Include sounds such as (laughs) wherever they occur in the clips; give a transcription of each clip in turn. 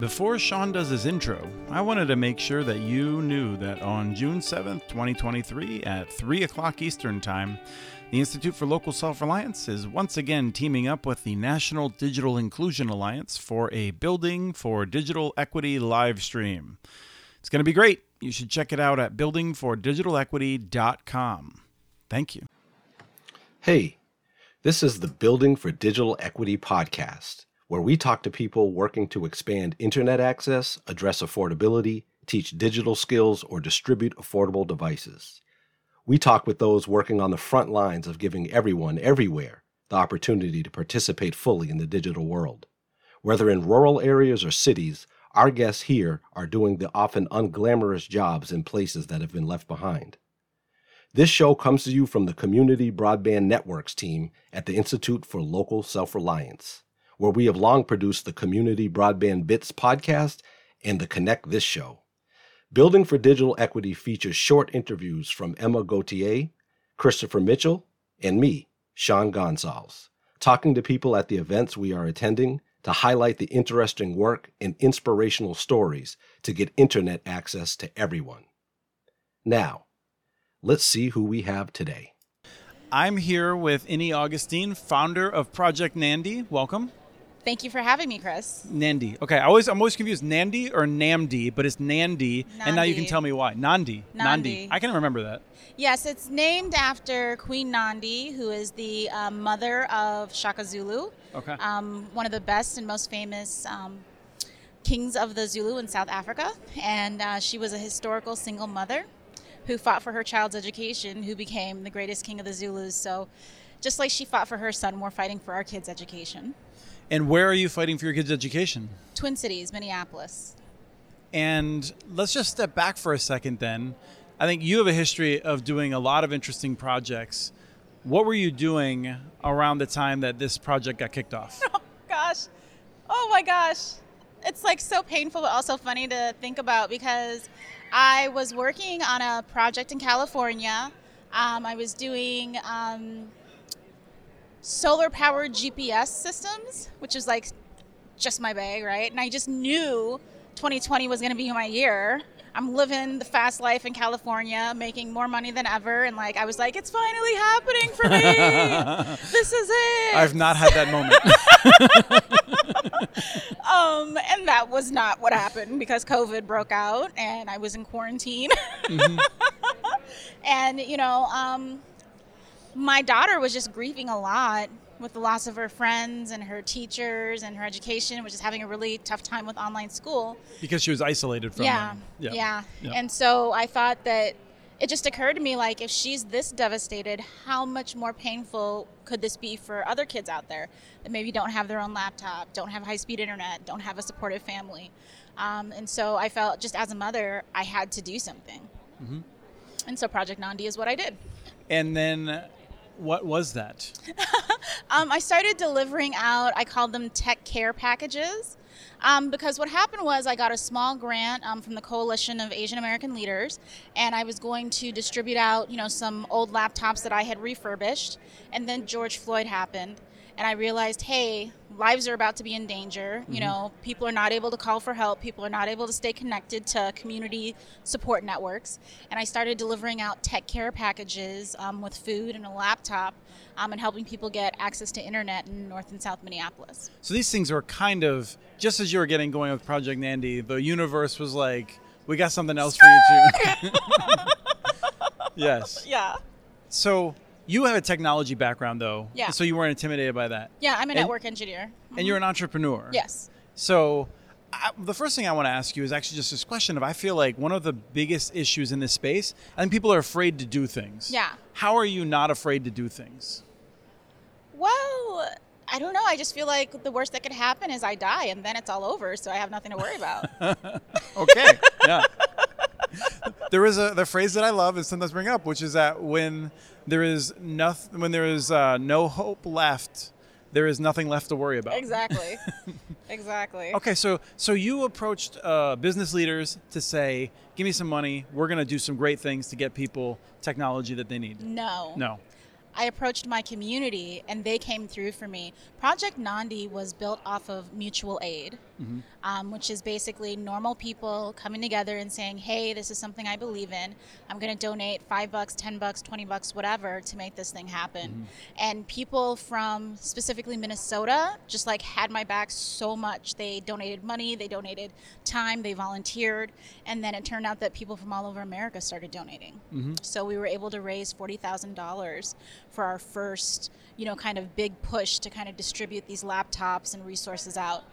Before Sean does his intro, I wanted to make sure that you knew that on June 7th, 2023, at 3 o'clock Eastern Time, the Institute for Local Self Reliance is once again teaming up with the National Digital Inclusion Alliance for a Building for Digital Equity live stream. It's going to be great. You should check it out at buildingfordigitalequity.com. Thank you. Hey, this is the Building for Digital Equity podcast where we talk to people working to expand internet access, address affordability, teach digital skills, or distribute affordable devices. We talk with those working on the front lines of giving everyone, everywhere, the opportunity to participate fully in the digital world. Whether in rural areas or cities, our guests here are doing the often unglamorous jobs in places that have been left behind. This show comes to you from the Community Broadband Networks team at the Institute for Local Self Reliance where we have long produced the Community Broadband Bits podcast and the Connect This show. Building for Digital Equity features short interviews from Emma Gauthier, Christopher Mitchell, and me, Sean Gonsalves, talking to people at the events we are attending to highlight the interesting work and inspirational stories to get internet access to everyone. Now, let's see who we have today. I'm here with Ini Augustine, founder of Project Nandi. Welcome. Thank you for having me, Chris. Nandi. Okay, I always I'm always confused Nandi or Namdi, but it's Nandi, Nandi. and now you can tell me why. Nandi. Nandi. Nandi. I can remember that. Yes, it's named after Queen Nandi, who is the um, mother of Shaka Zulu. Okay. Um, one of the best and most famous um, kings of the Zulu in South Africa, and uh, she was a historical single mother who fought for her child's education, who became the greatest king of the Zulus. So, just like she fought for her son, we're fighting for our kids' education. And where are you fighting for your kids' education? Twin Cities, Minneapolis. And let's just step back for a second then. I think you have a history of doing a lot of interesting projects. What were you doing around the time that this project got kicked off? (laughs) Oh, gosh. Oh, my gosh. It's like so painful, but also funny to think about because I was working on a project in California. Um, I was doing um, solar powered GPS systems, which is like just my bag, right? And I just knew 2020 was going to be my year. I'm living the fast life in California, making more money than ever, and like I was like, it's finally happening for me. (laughs) this is it. I've not had that moment. (laughs) (laughs) um, and that was not what happened because COVID broke out and I was in quarantine. Mm-hmm. and you know, um, my daughter was just grieving a lot with the loss of her friends and her teachers and her education, which is having a really tough time with online school. Because she was isolated from yeah, yeah, yeah, yeah. And so I thought that it just occurred to me like if she's this devastated, how much more painful could this be for other kids out there that maybe don't have their own laptop, don't have high speed internet, don't have a supportive family. Um, and so I felt just as a mother, I had to do something. Mm-hmm. And so Project Nandi is what I did. And then what was that? (laughs) um, I started delivering out, I called them tech care packages. Um, because what happened was I got a small grant um, from the Coalition of Asian American Leaders, and I was going to distribute out, you know, some old laptops that I had refurbished. And then George Floyd happened, and I realized, hey, lives are about to be in danger. Mm-hmm. You know, people are not able to call for help. People are not able to stay connected to community support networks. And I started delivering out tech care packages um, with food and a laptop, um, and helping people get access to internet in North and South Minneapolis. So these things are kind of just as you were getting going with Project Nandi, the universe was like, "We got something else for you too." (laughs) yes. (laughs) Yeah. So you have a technology background, though. Yeah. So you weren't intimidated by that. Yeah, I'm a and, network engineer. Mm-hmm. And you're an entrepreneur. Yes. So I, the first thing I want to ask you is actually just this question of I feel like one of the biggest issues in this space, I think people are afraid to do things. Yeah. How are you not afraid to do things? Well, I don't know. I just feel like the worst that could happen is I die and then it's all over, so I have nothing to worry about. (laughs) okay. Yeah. There is a the phrase that I love and sometimes bring up, which is that when there is nothing when there is uh, no hope left there is nothing left to worry about. Exactly. (laughs) Exactly. Okay so so you approached uh, business leaders to say give me some money. We're going to do some great things to get people technology that they need. No. No. I approached my community and they came through for me. Project Nandi was built off of mutual aid. Mm-hmm. um, which is basically normal people coming together and saying, "Hey, this is something I believe in. I'm going to donate five bucks, ten bucks, twenty bucks, whatever, to make this thing happen." Mm-hmm. And people from specifically Minnesota just like had my back so much. They donated money, they donated time, they volunteered, and then it turned out that people from all over America started donating. Mm-hmm. So we were able to raise forty thousand dollars for our first, you know, kind of big push to kind of distribute these laptops and resources out.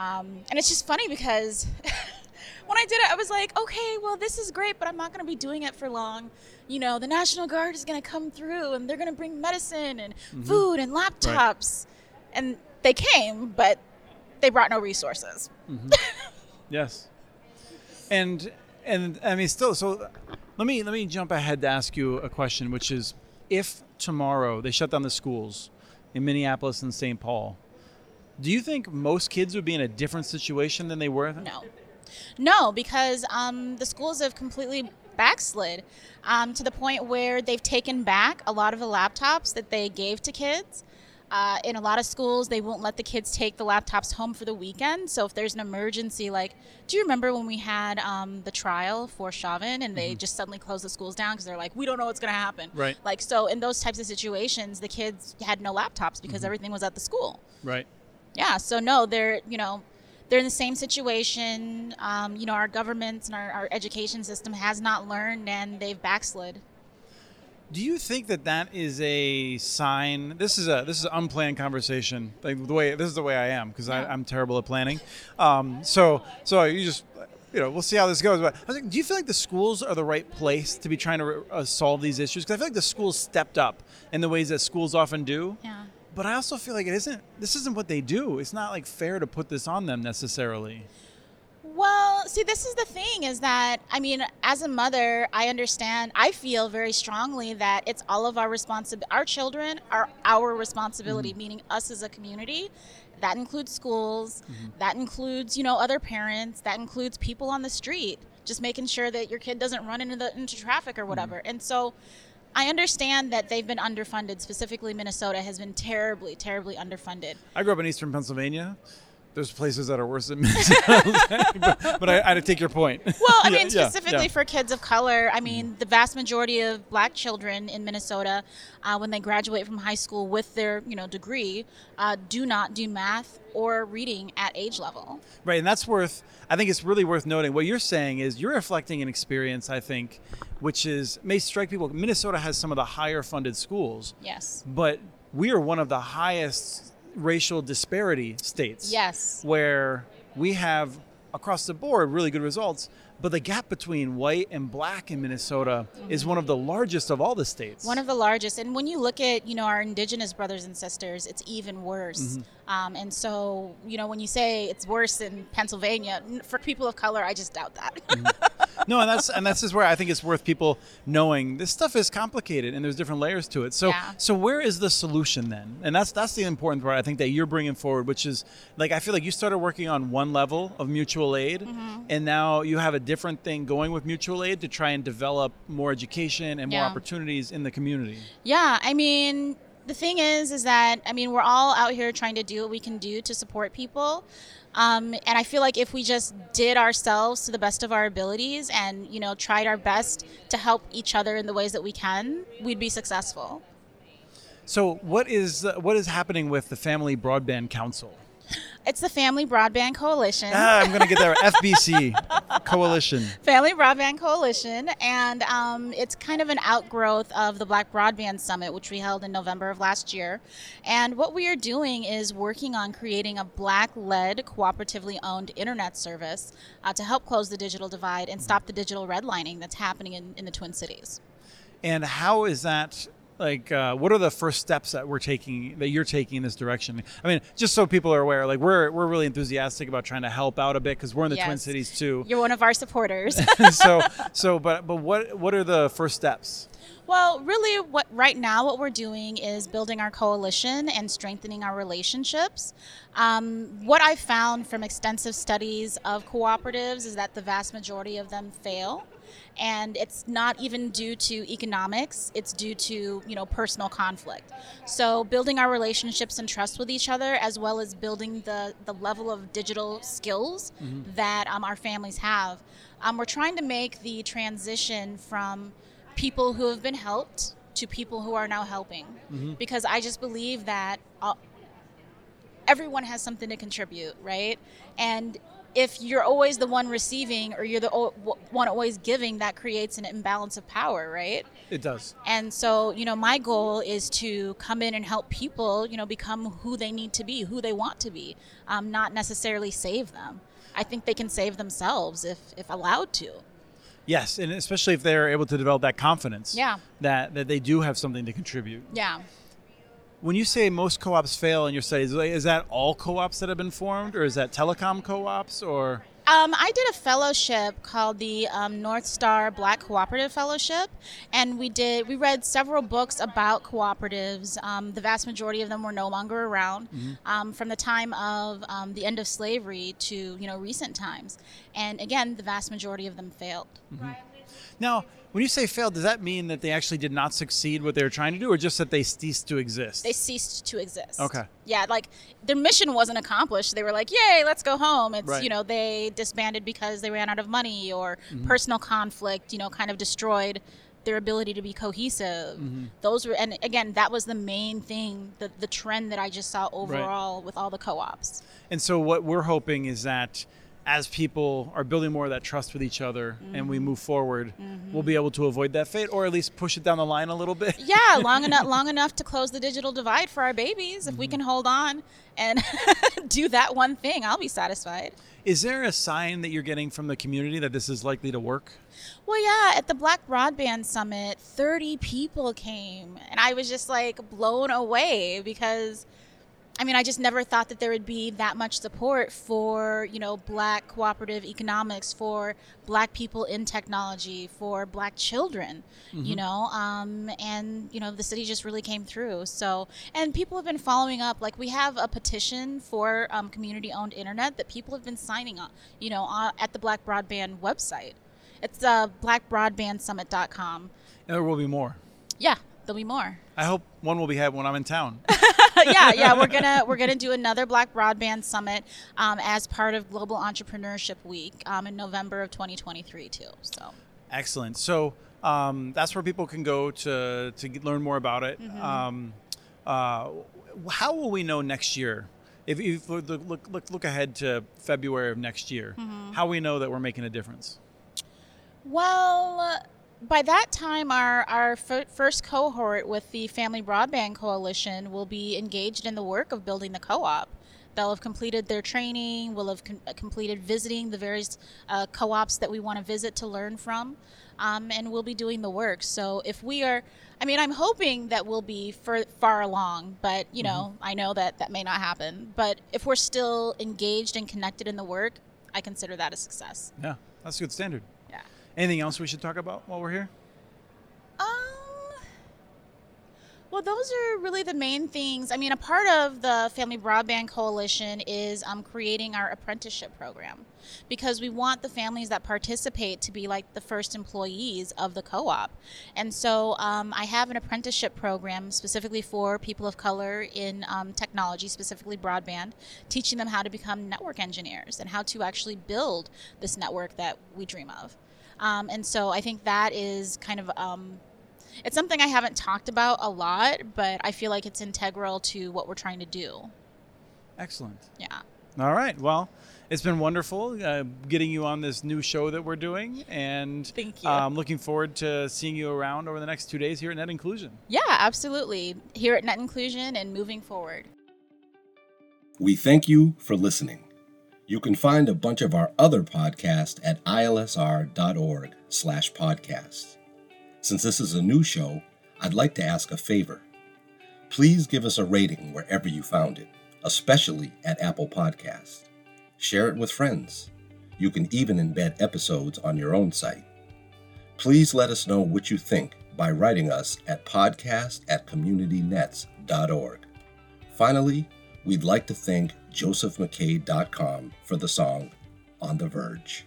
Um, and it's just funny because (laughs) when I did it, I was like, okay, well, this is great, but I'm not going to be doing it for long. You know, the National Guard is going to come through and they're going to bring medicine and food and laptops. And they came, but they brought no resources. (laughs) Yes. And and I mean still so let me let me jump ahead to ask you a question which is if tomorrow they shut down the schools in Minneapolis and St. Paul, do you think most kids would be in a different situation than they were? No. No, because um, the schools have completely backslid um, to the point where they've taken back a lot of the laptops that they gave to kids. Uh, in a lot of schools, they won't let the kids take the laptops home for the weekend. So if there's an emergency, like, do you remember when we had um, the trial for Chauvin and they just suddenly closed the schools down because they're like, we don't know what's going to happen. Right. Like, so in those types of situations, the kids had no laptops because everything was at the school. Right. Yeah, so no, they're you know they're in the same situation. Um, you know, our governments and our, our education system has not learned, and they've backslid. Do you think that that is a sign? This is a this is an unplanned conversation. Like the way this is the way I am because Yeah. I'm terrible at planning. Um, so so you just you know we'll see how this goes. But I was like, do you feel like the schools are the right place to be trying to uh, solve these issues? Because I feel like the schools stepped up in the ways that schools often do. Yeah. But I also feel like it isn't. This isn't what they do. It's not like fair to put this on them necessarily. Well, see, this is the thing is that, I mean, as a mother, I understand, I feel very strongly that it's all of our responsibility. Our children are our responsibility, mm-hmm. meaning us as a community. That includes schools, mm-hmm. that includes, you know, other parents, that includes people on the street, just making sure that your kid doesn't run into, the, into traffic or mm-hmm. whatever. And so, I understand that they've been underfunded. Specifically, Minnesota has been terribly, terribly underfunded. I grew up in Eastern Pennsylvania. There's places that are worse than (laughs) Minnesota, (laughs) but, but I, I take your point. Well, I Yeah, mean, yeah, specifically yeah. for kids of color, I mean, the vast majority of black children in Minnesota, uh, when they graduate from high school with their, you know, degree, uh, do not do math or reading at age level. Right, and that's worth. I think it's really worth noting. What you're saying is you're reflecting an experience. I think, which is may strike people. Minnesota has some of the higher funded schools, Yes. but we are one of the highest racial disparity states. Yes. where we have across the board really good results, but the gap between white and black in Minnesota is one of the largest of all the states. One of the largest. And when you look at, you know, our indigenous brothers and sisters, it's even worse. Mm-hmm. Um, and so, you know, when you say it's worse in Pennsylvania, for people of color, I just doubt that. (laughs) no, and that's and that's just where I think it's worth people knowing this stuff is complicated and there's different layers to it. So Yeah. so where is the solution then? And that's that's the important part I think that you're bringing forward, which is like I feel like you started working on one level of mutual aid, Mm-hmm. and now you have a different thing going with mutual aid to try and develop more education and more opportunities in the community. Yeah, I mean, the thing is, is that I mean, we're all out here trying to do what we can do to support people, um, and I feel like if we just did ourselves to the best of our abilities and you know tried our best to help each other in the ways that we can, we'd be successful. So what is uh, what is happening with the Family Broadband Council? It's the Family Broadband Coalition. Ah, I'm going to get there. FBC (laughs) Coalition. Family Broadband Coalition, and um, it's kind of an outgrowth of the Black Broadband Summit, which we held in November of last year. And what we are doing is working on creating a Black led, cooperatively owned internet service uh, to help close the digital divide and stop the digital redlining that's happening in, in the Twin Cities. And how is that? Like, uh, what are the first steps that we're taking, that you're taking in this direction? I mean, just so people are aware, like we're we're really enthusiastic about trying to help out a bit because we're in the Twin Cities too. You're one of our supporters. (laughs) so so, but but what what are the first steps? Well, really, what right now what we're doing is building our coalition and strengthening our relationships. Um, what I've found from extensive studies of cooperatives is that the vast majority of them fail. and it's not even due to economics it's due to you know personal conflict so building our relationships and trust with each other as well as building the the level of digital skills that um, our families have um, we're trying to make the transition from people who have been helped to people who are now helping because i just believe that uh, everyone has something to contribute, right? And if you're always the one receiving or you're the o- one always giving, that creates an imbalance of power, right? It does. And so, you know, my goal is to come in and help people, you know, become who they need to be, who they want to be, um, not necessarily save them. I think they can save themselves if, if allowed to. Yes, and especially if they're able to develop that confidence. Yeah. That that they do have something to contribute. Yeah. When you say most co-ops fail in your studies, is that all co-ops that have been formed, or is that telecom co-ops, or Um, I did a fellowship called the um, North Star Black Cooperative Fellowship, and we did we read several books about cooperatives. Um, the vast majority of them were no longer around um, from the time of um, the end of slavery to you know recent times, and again, the vast majority of them failed. Now? When you say failed, does that mean that they actually did not succeed what they were trying to do, or just that they ceased to exist? They ceased to exist. Okay. Yeah, like their mission wasn't accomplished. They were like, "Yay, let's go home." It's Right. you know they disbanded because they ran out of money or mm-hmm. personal conflict. You know, kind of destroyed their ability to be cohesive. Mm-hmm. Those were, and again, that was the main thing, the the trend that I just saw overall with all the co-ops. And so what we're hoping is that as people are building more of that trust with each other and we move forward, mm-hmm. we'll be able to avoid that fate or at least push it down the line a little bit. Yeah, (laughs) long enough long enough to close the digital divide for our babies. If we mm-hmm. can hold on and (laughs) do that one thing, I'll be satisfied. Is there a sign that you're getting from the community that this is likely to work? Well, yeah, at the Black Broadband Summit, 30 people came, and I was just like blown away because I mean, I just never thought that there would be that much support for, you know, black cooperative economics, for black people in technology, for black children, you know, um, and, you know, the city just really came through. So, and people have been following up. Like, we have a petition for um, community owned internet that people have been signing on, you know, on, at the Black Broadband website. It's uh, blackbroadbandsummit.com. And there will be more. Yeah, there'll be more. I hope one will be had when I'm in town. (laughs) yeah, yeah, we're gonna we're gonna do another Black Broadband Summit um, as part of Global Entrepreneurship Week um, in November of 2023 too. So Excellent. So um, that's where people can go to to get- learn more about it. Um, uh, how will we know next year? If, if we look, look look look ahead to February of next year, how we know that we're making a difference? Well, by that time, our, our f- first cohort with the Family Broadband Coalition will be engaged in the work of building the co op. They'll have completed their training, will have com- completed visiting the various uh, co ops that we want to visit to learn from, um, and we'll be doing the work. So if we are, I mean, I'm hoping that we'll be far, far along, but you know, I know that that may not happen. But if we're still engaged and connected in the work, I consider that a success. Yeah, that's a good standard. Anything else we should talk about while we're here? Um. Well, those are really the main things. I mean, a part of the Family Broadband Coalition is um, creating our apprenticeship program because we want the families that participate to be like the first employees of the co op. And so um, I have an apprenticeship program specifically for people of color in um, technology, specifically broadband, teaching them how to become network engineers and how to actually build this network that we dream of. Um, and so I think that is kind of um, it's something I haven't talked about a lot, but I feel like it's integral to what we're trying to do. Excellent. Yeah. All right. Well, it's been wonderful uh, getting you on this new show that we're doing, and Thank you. Um, looking forward to seeing you around over the next two days here at Net Inclusion. Yeah, absolutely. Here at Net Inclusion and moving forward. We thank you for listening. You can find a bunch of our other podcasts at ilsr.org slash podcasts. Since this is a new show, I'd like to ask a favor. Please give us a rating wherever you found it, especially at Apple Podcasts. Share it with friends. You can even embed episodes on your own site. Please let us know what you think by writing us at podcast at communitynets.org. Finally, we'd like to thank josephmckay.com for the song On the Verge.